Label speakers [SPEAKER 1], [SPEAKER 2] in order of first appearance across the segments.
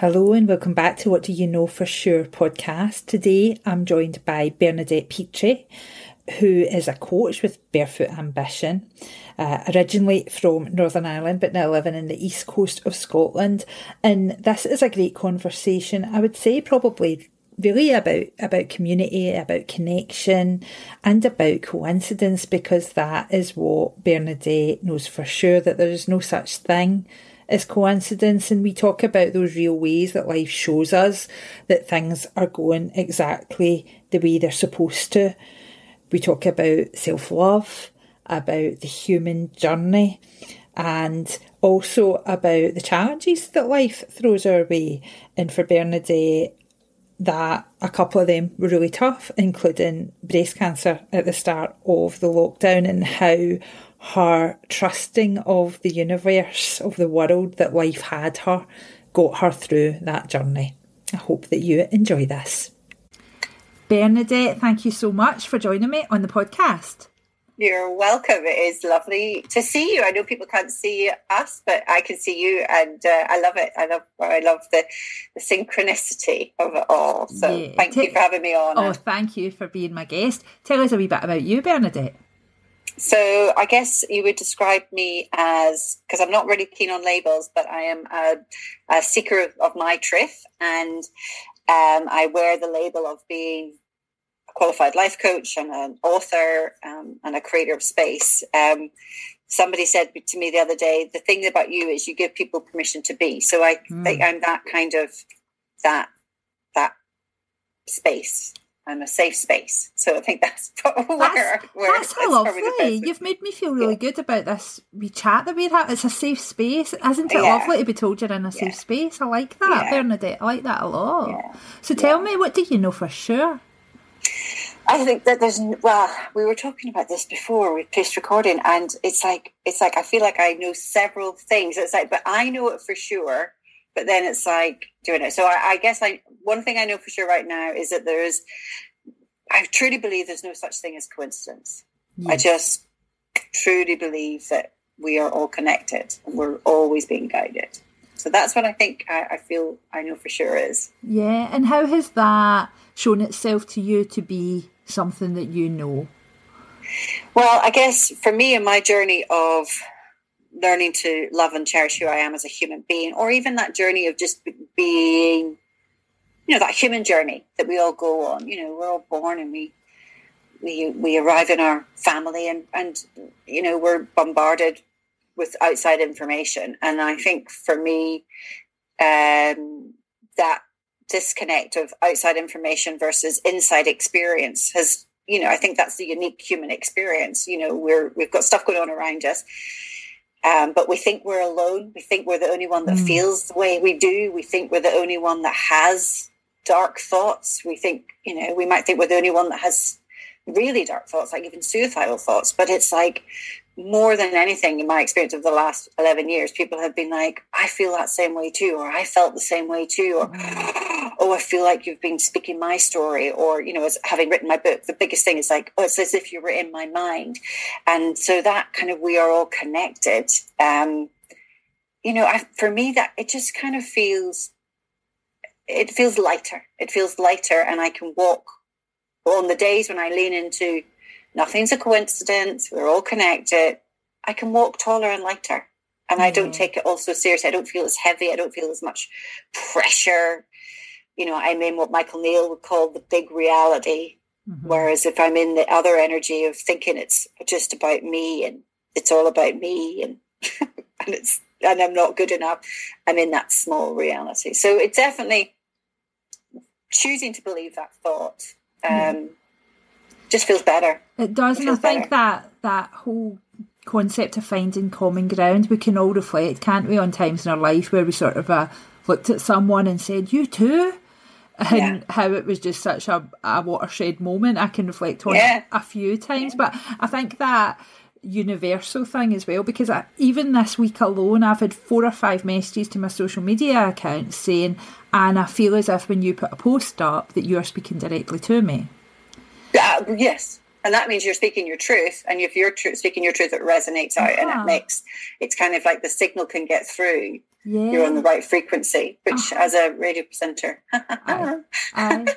[SPEAKER 1] Hello and welcome back to What Do You Know For Sure podcast. Today I'm joined by Bernadette Petrie, who is a coach with Barefoot Ambition, uh, originally from Northern Ireland but now living in the east coast of Scotland. And this is a great conversation. I would say probably really about about community, about connection, and about coincidence because that is what Bernadette knows for sure that there is no such thing as coincidence. And we talk about those real ways that life shows us that things are going exactly the way they're supposed to. We talk about self love, about the human journey, and also about the challenges that life throws our way. And for Bernadette, that a couple of them were really tough, including breast cancer at the start of the lockdown, and how her trusting of the universe, of the world that life had her, got her through that journey. I hope that you enjoy this. Bernadette, thank you so much for joining me on the podcast.
[SPEAKER 2] You're welcome. It is lovely to see you. I know people can't see us, but I can see you, and uh, I love it. I love I love the, the synchronicity of it all. So yeah. thank T- you for having me on.
[SPEAKER 1] Oh, thank you for being my guest. Tell us a wee bit about you, Bernadette.
[SPEAKER 2] So I guess you would describe me as because I'm not really keen on labels, but I am a, a seeker of, of, my truth, and um, I wear the label of being a qualified life coach and an author um, and a creator of space. Um, somebody said to me the other day, the thing about you is you give people permission to be. So I mm. think I'm that kind of that that space. I'm a safe space. So I think that's probably
[SPEAKER 1] that's,
[SPEAKER 2] where,
[SPEAKER 1] where that's, that's lovely. You've made me feel really yeah. good about this wee chat that we're having. It's a safe space. Isn't it yeah. lovely to be told you're in a safe yeah. space? I like that, Bernadette. I like that a lot. So tell me, what do you know for sure?
[SPEAKER 2] I think that there's well, we were talking about this before we placed recording, and it's like it's like I feel like I know several things. It's like, but I know it for sure. But then it's like doing it. So I, I guess I one thing I know for sure right now is that there is. I truly believe there's no such thing as coincidence. Yes. I just truly believe that we are all connected and we're always being guided. So that's what I think I, I feel I know for sure is.
[SPEAKER 1] Yeah, and how has that shown itself to you to be something that you know?
[SPEAKER 2] Well, I guess for me in my journey of learning to love and cherish who I am as a human being, or even that journey of just being, you know, that human journey that we all go on. You know, we're all born and we we we arrive in our family and and you know we're bombarded with outside information, and I think for me, um, that disconnect of outside information versus inside experience has you know i think that's the unique human experience. You know we're we've got stuff going on around us um, but we think we're alone. We think we're the only one that mm. feels the way we do. We think we're the only one that has dark thoughts. We think you know we might think we're the only one that has really dark thoughts like even suicidal thoughts. But it's like more than anything in my experience of the last 11 years people have been like i feel that same way too or i felt the same way too or oh i feel like you've been speaking my story or you know as having written my book the biggest thing is like oh it's as if you were in my mind and so that kind of we are all connected um you know I, for me that it just kind of feels it feels lighter it feels lighter and i can walk on the days when i lean into nothing's a coincidence. We're all connected. I can walk taller and lighter. And mm-hmm. I don't mm-hmm. take it all so seriously. I don't feel as heavy. I don't feel as much pressure. You know, I'm in what Michael Neill would call the big reality. Mm-hmm. Whereas if I'm in the other energy of thinking it's just about me and it's all about me and and it's and I'm not good enough, I'm in that small reality. So it's definitely choosing to believe that thought. Um, just feels better.
[SPEAKER 1] It does, it and I think better. that that whole concept of finding common ground, we can all reflect, can't we, on times in our life where we sort of uh, looked at someone and said, "You too." And yeah. how it was just such a, a watershed moment. I can reflect on yeah. a few times, yeah. but I think that universal thing as well because I, even this week alone I've had four or five messages to my social media accounts saying and I feel as if when you put a post up that you're speaking directly to me
[SPEAKER 2] uh, yes. And that means you're speaking your truth. And if you're tr- speaking your truth, it resonates out uh-huh. and it makes it's kind of like the signal can get through yeah. you're on the right frequency, which uh-huh. as a radio presenter.
[SPEAKER 1] aye.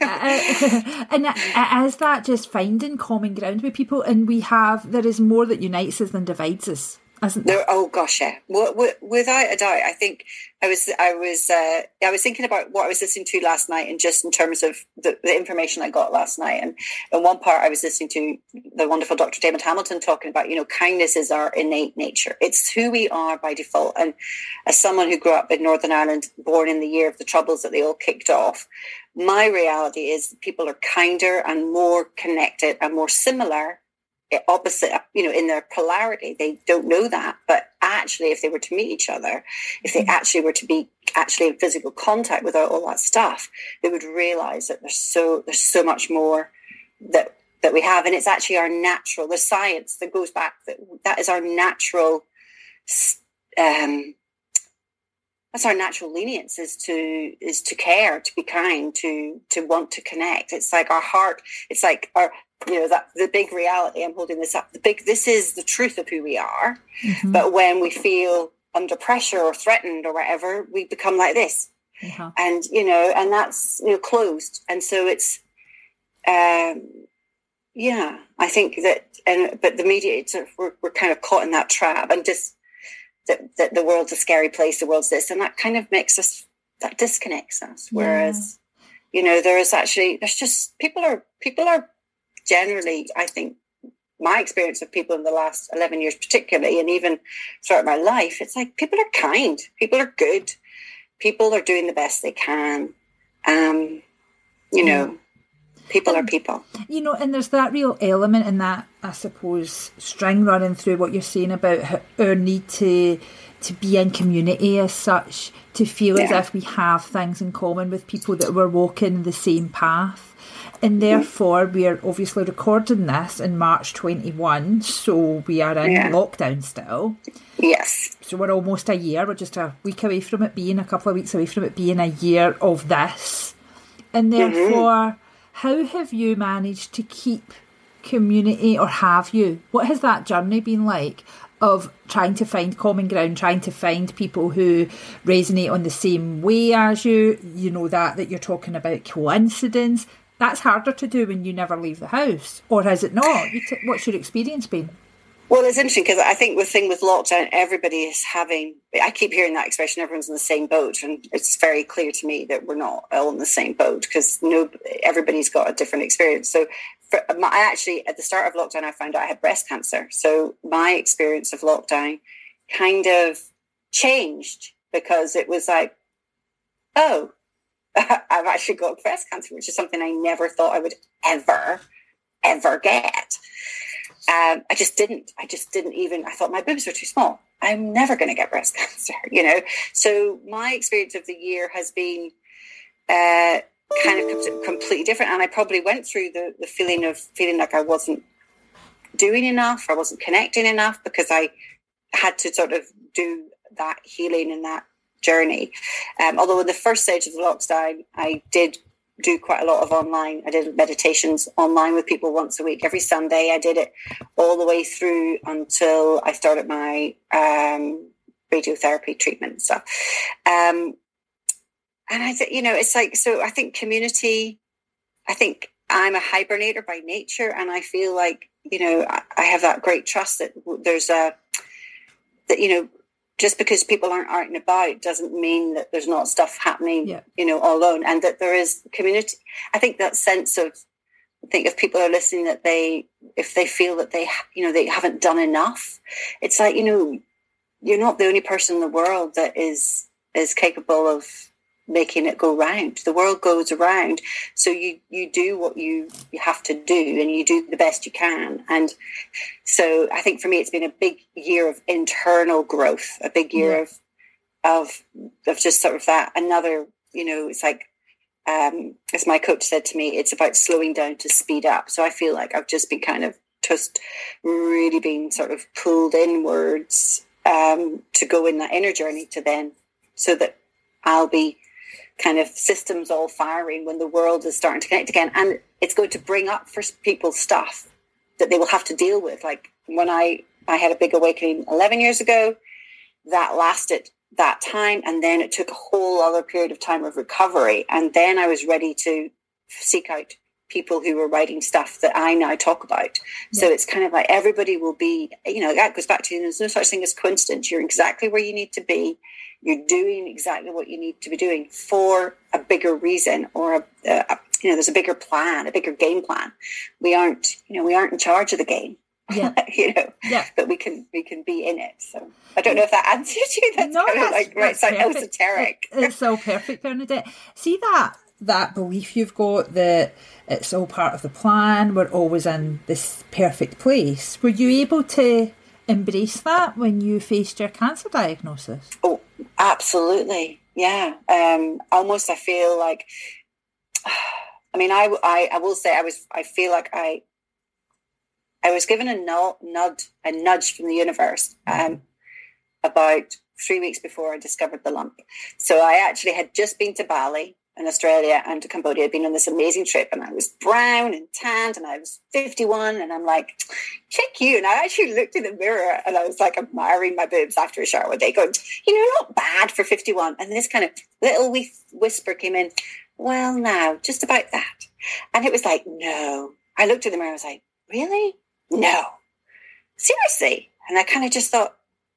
[SPEAKER 1] uh, and as that just finding common ground with people? And we have, there is more that unites us than divides us hasn't
[SPEAKER 2] there? Oh gosh, yeah. Without a doubt, I think I was I was uh, I was thinking about what I was listening to last night, and just in terms of the, the, information I got last night, and in one part I was listening to the wonderful Dr. David Hamilton talking about you know kindness is our innate nature. It's who we are by default. And as someone who grew up in Northern Ireland, born in the year of the troubles that they all kicked off, my reality is people are kinder and more connected and more similar opposite, you know, in their polarity. They don't know that, but actually, if they were to meet each other, if they mm-hmm. actually were to be actually in physical contact without all that stuff, they would realize that there's so there's so much more that that we have, and it's actually our natural. The science that goes back that that is our natural. Um, that's our natural lenience is to is to care to be kind to to want to connect it's like our heart it's like our you know that the big reality i'm holding this up the big this is the truth of who we are mm-hmm. but when we feel under pressure or threatened or whatever we become like this uh-huh. and you know and that's you know closed and so it's um yeah i think that and but the media sort of, we're, we're kind of caught in that trap and just that, that the world's a scary place the world's this and that kind of makes us that disconnects us whereas yeah. you know there is actually there's just people are people are generally, I think my experience of people in the last 11 years, particularly, and even throughout my life, it's like people are kind, people are good, people are doing the best they can. Um, you know, mm. people are people.
[SPEAKER 1] You know, and there's that real element in that, I suppose, string running through what you're saying about our need to to be in community as such, to feel yeah. as if we have things in common with people that we're walking the same path and therefore we are obviously recording this in March 21, so we are in yeah. lockdown still.
[SPEAKER 2] Yes.
[SPEAKER 1] So we're almost a year, we're just a week away from it being, a couple of weeks away from it being a year of this. And mm-hmm. therefore, mm-hmm. how have you managed to keep community, or have you? What has that journey been like? Of trying to find common ground, trying to find people who resonate on the same way as you, you know, that that you're talking about coincidence that's harder to do when you never leave the house, or has it not? What's your experience been?
[SPEAKER 2] Well, it's interesting because I think the thing with lockdown, everybody is having. I keep hearing that expression. Everyone's in the same boat, and it's very clear to me that we're not all in the same boat because no, everybody's got a different experience. So, for, I actually at the start of lockdown, I found out I had breast cancer. So my experience of lockdown kind of changed because it was like, oh, I've actually got breast cancer, which is something I never thought I would ever, ever get. Um, I just didn't. I just didn't even. I thought my boobs were too small. I'm never going to get breast cancer, you know. So my experience of the year has been uh, kind of completely different, and I probably went through the the feeling of feeling like I wasn't doing enough, or I wasn't connecting enough because I had to sort of do that healing and that journey. Um, although in the first stage of the lockdown, I did do quite a lot of online. I did meditations online with people once a week, every Sunday. I did it all the way through until I started my um, radiotherapy treatment stuff. Um, and I think, you know, it's like, so I think community, I think I'm a hibernator by nature. And I feel like, you know, I have that great trust that there's a, that, you know, just because people aren't out and about doesn't mean that there's not stuff happening, yeah. you know, all alone, and that there is community. I think that sense of, I think if people are listening, that they, if they feel that they, you know, they haven't done enough, it's like you know, you're not the only person in the world that is is capable of making it go round. The world goes around. So you, you do what you, you have to do and you do the best you can. And so I think for me, it's been a big year of internal growth, a big year yeah. of, of, of just sort of that. Another, you know, it's like, um, as my coach said to me, it's about slowing down to speed up. So I feel like I've just been kind of just really being sort of pulled inwards um, to go in that inner journey to then so that I'll be kind of systems all firing when the world is starting to connect again. And it's going to bring up for people stuff that they will have to deal with. Like when I, I had a big awakening 11 years ago, that lasted that time. And then it took a whole other period of time of recovery. And then I was ready to seek out people who were writing stuff that I now talk about. Yeah. So it's kind of like everybody will be, you know, that goes back to there's no such thing as coincidence. You're exactly where you need to be. You're doing exactly what you need to be doing for a bigger reason or a, a you know, there's a bigger plan, a bigger game plan. We aren't, you know, we aren't in charge of the game. Yeah. you know, yeah. but we can we can be in it. So I don't know if that answers you. That's no, kind of like right, so esoteric.
[SPEAKER 1] It, it's so perfect, Bernadette. See that that belief you've got that it's all part of the plan. We're always in this perfect place. Were you able to embrace that when you faced your cancer diagnosis?
[SPEAKER 2] Oh, absolutely. Yeah. Um, almost, I feel like. I mean, I, I, I will say I was. I feel like I I was given a nod, a nudge from the universe um, about three weeks before I discovered the lump. So I actually had just been to Bali in Australia and to Cambodia. I'd been on this amazing trip and I was brown and tanned and I was 51 and I'm like, check you. And I actually looked in the mirror and I was like admiring my boobs after a shower day going, you know, not bad for 51. And this kind of little whisper came in, well, now, just about that. And it was like, no. I looked in the mirror, I was like, really? no, seriously. And I kind of just thought,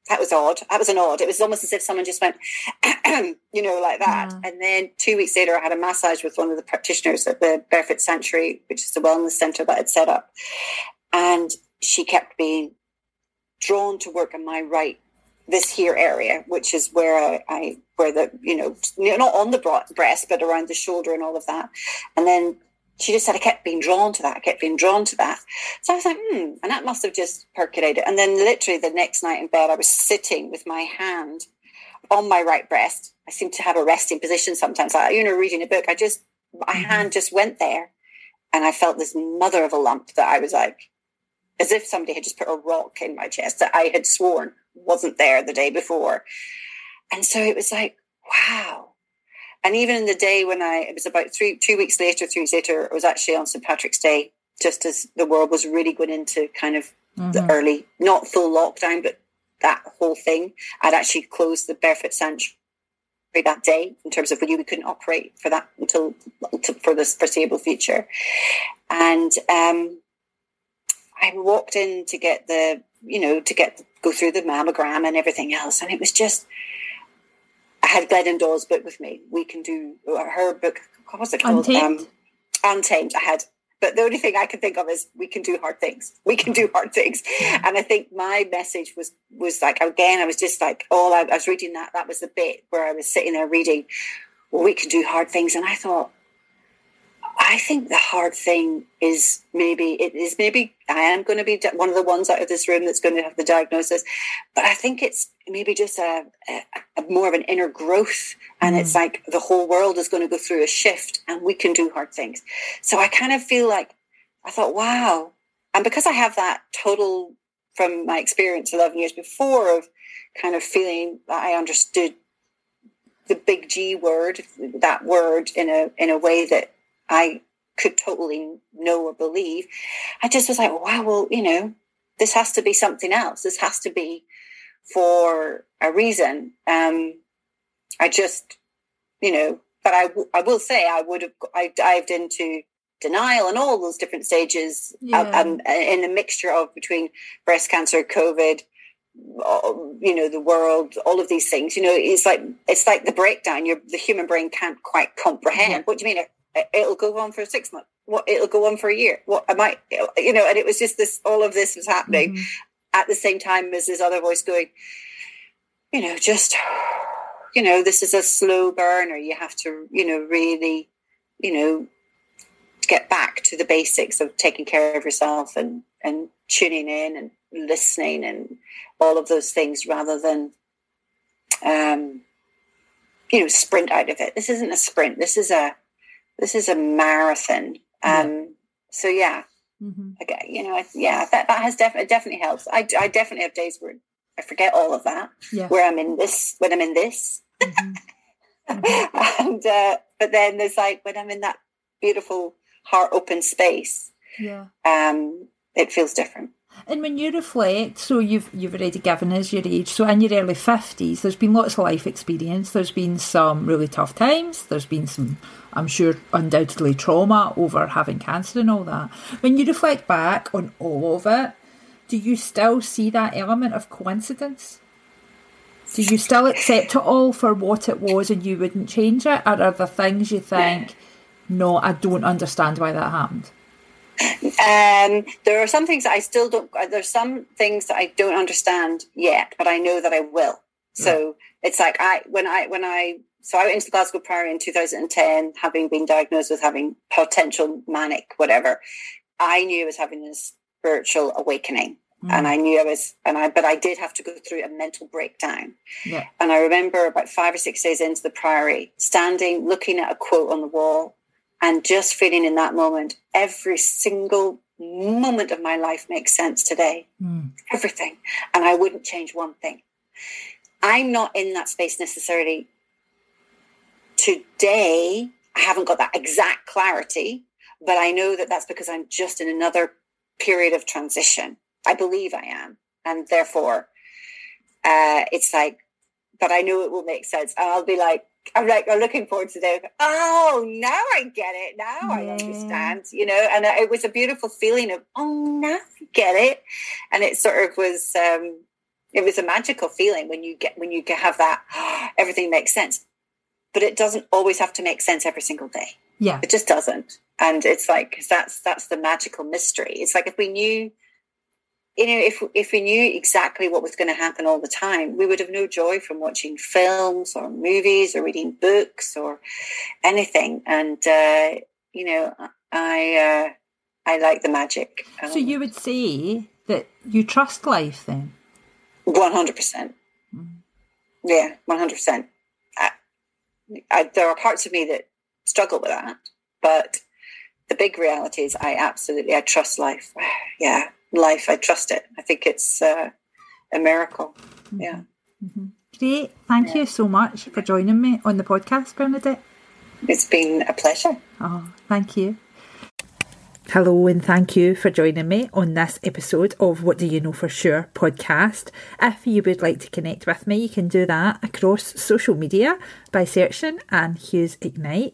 [SPEAKER 2] that was odd. That was an odd. It was almost as if someone just went, you know, like that. Yeah. And then two weeks later, I had a massage with one of the practitioners at the Barefoot Sanctuary, which is the wellness center that I'd set up. And she kept being drawn to work in my right, this here area, which is where I, I where the, you know, not on the breast, but around the shoulder and all of that. And then she just said I kept being drawn to that. I kept being drawn to that. So I was like, hmm, and that must have just percolated. And then literally the next night in bed, I was sitting with my hand on my right breast. I seem to have a resting position sometimes. Like, you know, reading a book, I just, my mm-hmm. hand just went there. And I felt this mother of a lump that I was like, as if somebody had just put a rock in my chest that I had sworn wasn't there the day before. And so it was like, wow, and even in the day when I, it was about three, two weeks later, three weeks later, it was actually on St. Patrick's Day, just as the world was really going into kind of mm-hmm. the early, not full lockdown, but that whole thing. I'd actually closed the Barefoot Sanctuary that day in terms of when we couldn't operate for that until, until for this foreseeable future. And um, I walked in to get the, you know, to get go through the mammogram and everything else, and it was just had Glennon Doyle's book with me. We can do her book. What was it called?
[SPEAKER 1] Untamed. Um,
[SPEAKER 2] Untamed. I had, but the only thing I can think of is we can do hard things. We can do hard things. And I think my message was was like again, I was just like, oh, I, I was reading that. That was the bit where I was sitting there reading. Well, we can do hard things, and I thought, I think the hard thing is maybe it is maybe I am going to be one of the ones out of this room that's going to have the diagnosis, but I think it's maybe just a, a, a more of an inner growth, and mm. it's like the whole world is going to go through a shift, and we can do hard things. So I kind of feel like I thought, wow, and because I have that total from my experience eleven years before of kind of feeling that I understood the big G word, that word in a in a way that I could totally know or believe. I just was like, wow, well, you know, this has to be something else. This has to be for a reason. Um, I just, you know, but I, w- I will say I would have, I dived into denial and all those different stages yeah. um, in a mixture of between breast cancer, COVID, uh, you know the world all of these things you know it's like it's like the breakdown your the human brain can't quite comprehend yeah. what do you mean it'll go on for six months. What it'll go on for a year. What am I you know, and it was just this. All of this was happening mm-hmm. at the same time as this other voice going, you know, just, you know, this is a slow burner. You have to, you know, really, you know, get back to the basics of taking care of yourself and and tuning in and listening and all of those things rather than um you know sprint out of it this isn't a sprint this is a this is a marathon. Um, yeah. So yeah, mm-hmm. okay, you know, yeah, that that has definitely definitely helps. I I definitely have days where I forget all of that. Yeah. Where I'm in this, when I'm in this, mm-hmm. and uh, but then there's like when I'm in that beautiful heart open space.
[SPEAKER 1] Yeah.
[SPEAKER 2] Um, it feels different.
[SPEAKER 1] And when you reflect, so you've you've already given us your age. So in your early fifties, there's been lots of life experience. There's been some really tough times. There's been some, I'm sure, undoubtedly trauma over having cancer and all that. When you reflect back on all of it, do you still see that element of coincidence? Do you still accept it all for what it was and you wouldn't change it? Or are there things you think, no, I don't understand why that happened?
[SPEAKER 2] Um, there are some things that I still don't. There's some things that I don't understand yet, but I know that I will. So it's like I when I when I so I went into the Glasgow Priory in 2010, having been diagnosed with having potential manic whatever. I knew I was having this spiritual awakening, and I knew I was, and I but I did have to go through a mental breakdown.
[SPEAKER 1] Yeah.
[SPEAKER 2] And I remember about five or six days into the Priory, standing looking at a quote on the wall and just feeling in that moment every single moment of my life makes sense today
[SPEAKER 1] Mm.
[SPEAKER 2] everything and i wouldn't change one thing i'm not in that space necessarily today i haven't got that exact clarity but i know that that's because i'm just in another period of transition i believe i am and therefore uh, it's like but i know it will make sense and i'll be like I'm like, I'm looking forward to the, oh, now I get it. Now I understand, you know, and it was a beautiful feeling of, oh, now I get it. And it sort of was, um, it was a magical feeling when you get, when you have that, everything makes sense. But it doesn't always have to make sense every single day.
[SPEAKER 1] Yeah.
[SPEAKER 2] It just doesn't. And it's like, that's, that's the magical mystery. It's like if we knew, you know, if if we knew exactly what was going to happen all the time, we would have no joy from watching films or movies or reading books or anything. And uh, you know, I uh, I like the magic.
[SPEAKER 1] So you would say that you trust life then?
[SPEAKER 2] one hundred percent. Yeah, one hundred percent. There are parts of me that struggle with that, but the big reality is I absolutely I trust life. Yeah, life. I trust it. I think it's uh, a miracle. Mm-hmm. Yeah. Mm-hmm.
[SPEAKER 1] Great. Thank you so much for joining me on the podcast, Bernadette.
[SPEAKER 2] It's been a pleasure.
[SPEAKER 1] Oh, thank you. Hello, and thank you for joining me on this episode of What Do You Know For Sure podcast. If you would like to connect with me, you can do that across social media by searching Anne Hughes Ignite.